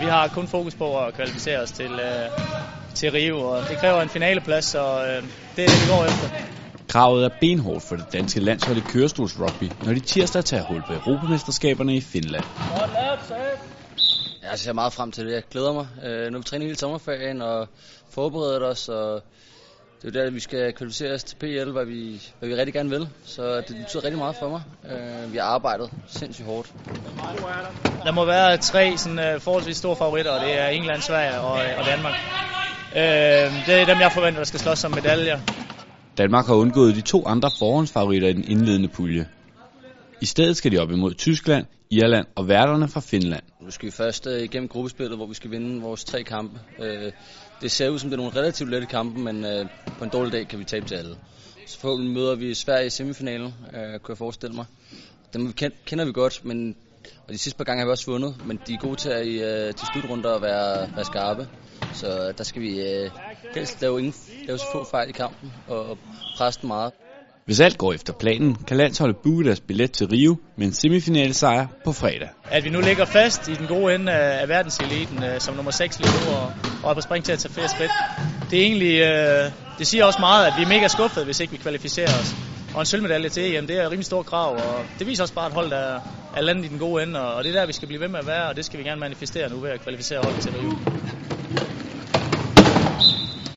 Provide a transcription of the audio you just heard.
Vi har kun fokus på at kvalificere os til, øh, til Rio, og det kræver en finaleplads, så øh, det er det, vi går efter. Kravet er benhårdt for det danske landshold i kørestolsrugby, når de tirsdag tager hul på Europamesterskaberne i Finland. Jeg ser meget frem til det. Jeg glæder mig. Øh, nu har vi trænet hele sommerferien og forberedt os, og det er jo der, vi skal kvalificere os til PL, hvad vi, hvad vi rigtig gerne vil. Så det betyder rigtig meget for mig. Øh, vi har arbejdet sindssygt hårdt. Der må være tre sådan, øh, forholdsvis store favoritter, og det er England, Sverige og, og Danmark. Øh, det er dem, jeg forventer, der skal slås som medaljer. Danmark har undgået de to andre forhåndsfavoritter i den indledende pulje. I stedet skal de op imod Tyskland, Irland og værterne fra Finland vi skal først øh, igennem gruppespillet, hvor vi skal vinde vores tre kampe. Øh, det ser ud som det er nogle relativt lette kampe, men øh, på en dårlig dag kan vi tabe til alle. Så forhåbentlig møder vi Sverige i semifinalen, øh, kunne jeg forestille mig. Dem kender vi godt, men og de sidste par gange har vi også vundet, men de er gode til, at, øh, til slutrunder at være, være skarpe. Så øh, der skal vi øh, helst lave, ingen, lave så få fejl i kampen og presse den meget. Hvis alt går efter planen, kan landsholdet booke deres billet til Rio med en semifinale sejr på fredag. At vi nu ligger fast i den gode ende af verdenseliten øh, som nummer 6 lige nu og, og er på spring til at tage flere skridt. Det er egentlig, øh, det siger også meget, at vi er mega skuffede, hvis ikke vi kvalificerer os. Og en sølvmedalje til EM, det er et rimelig stort krav, og det viser også bare et hold, der er landet i den gode ende, og det er der, vi skal blive ved med at være, og det skal vi gerne manifestere nu ved at kvalificere holdet til Rio.